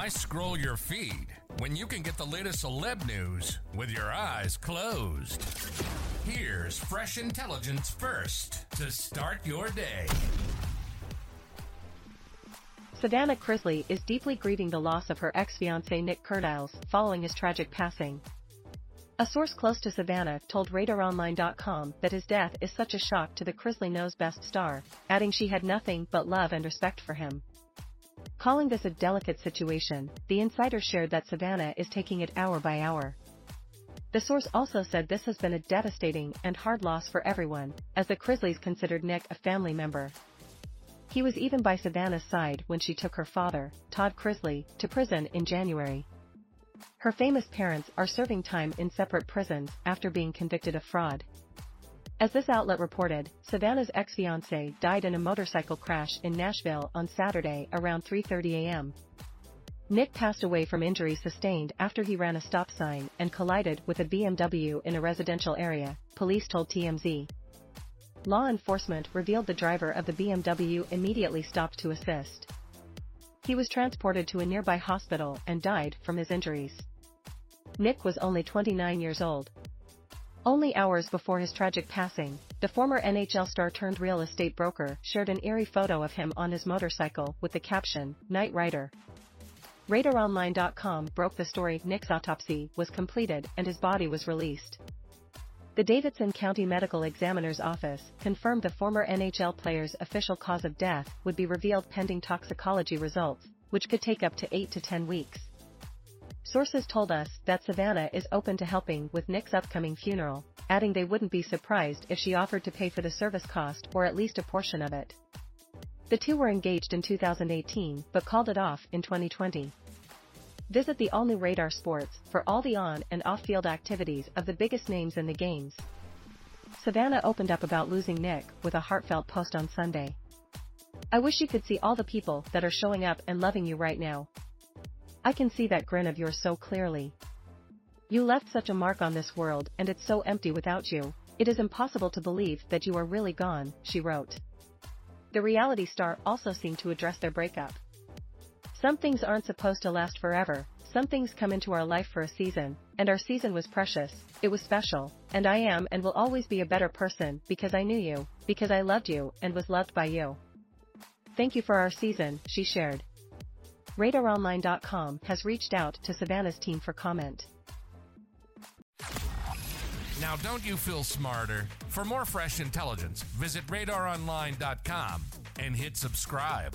Why scroll your feed when you can get the latest celeb news with your eyes closed? Here's fresh intelligence first to start your day. Savannah Chrisley is deeply grieving the loss of her ex-fiancé Nic Kerdiles following his tragic passing. A source close to Savannah told RadarOnline.com that his death is such a shock to the Chrisley Knows Best star, adding she had nothing but love and respect for him. Calling this a delicate situation, the insider shared that Savannah is taking it hour by hour. The source also said this has been a devastating and hard loss for everyone, as the Chrisleys considered Nic a family member. He was even by Savannah's side when she took her father, Todd Chrisley, to prison in January. Her famous parents are serving time in separate prisons after being convicted of fraud. As this outlet reported, Savannah's ex-fiancé died in a motorcycle crash in Nashville on Saturday around 3.30 a.m. Nic passed away from injuries sustained after he ran a stop sign and collided with a BMW in a residential area, police told TMZ. Law enforcement revealed the driver of the BMW immediately stopped to assist. He was transported to a nearby hospital and died from his injuries. Nic was only 29 years old, only hours before his tragic passing, the former NHL star turned real estate broker shared an eerie photo of him on his motorcycle with the caption, Night Rider. RadarOnline.com broke the story Nic's autopsy was completed and his body was released. The Davidson County Medical Examiner's Office confirmed the former NHL player's official cause of death would be revealed pending toxicology results, which could take up to 8 to 10 weeks. Sources told us that Savannah is open to helping with Nic's upcoming funeral, adding they wouldn't be surprised if she offered to pay for the service cost or at least a portion of it. The two were engaged in 2018 but called it off in 2020. Visit the all-new Radar Sports for all the on and off-field activities of the biggest names in the games. Savannah opened up about losing Nic with a heartfelt post on Sunday. I wish you could see all the people that are showing up and loving you right now, I can see that grin of yours so clearly. You left such a mark on this world and it's so empty without you, it is impossible to believe that you are really gone, she wrote. The reality star also seemed to address their breakup. Some things aren't supposed to last forever, some things come into our life for a season, and our season was precious, it was special, and I am and will always be a better person because I knew you, because I loved you and was loved by you. Thank you for our season, she shared. RadarOnline.com has reached out to Savannah's team for comment. Now, don't you feel smarter? For more fresh intelligence, visit radaronline.com and hit subscribe.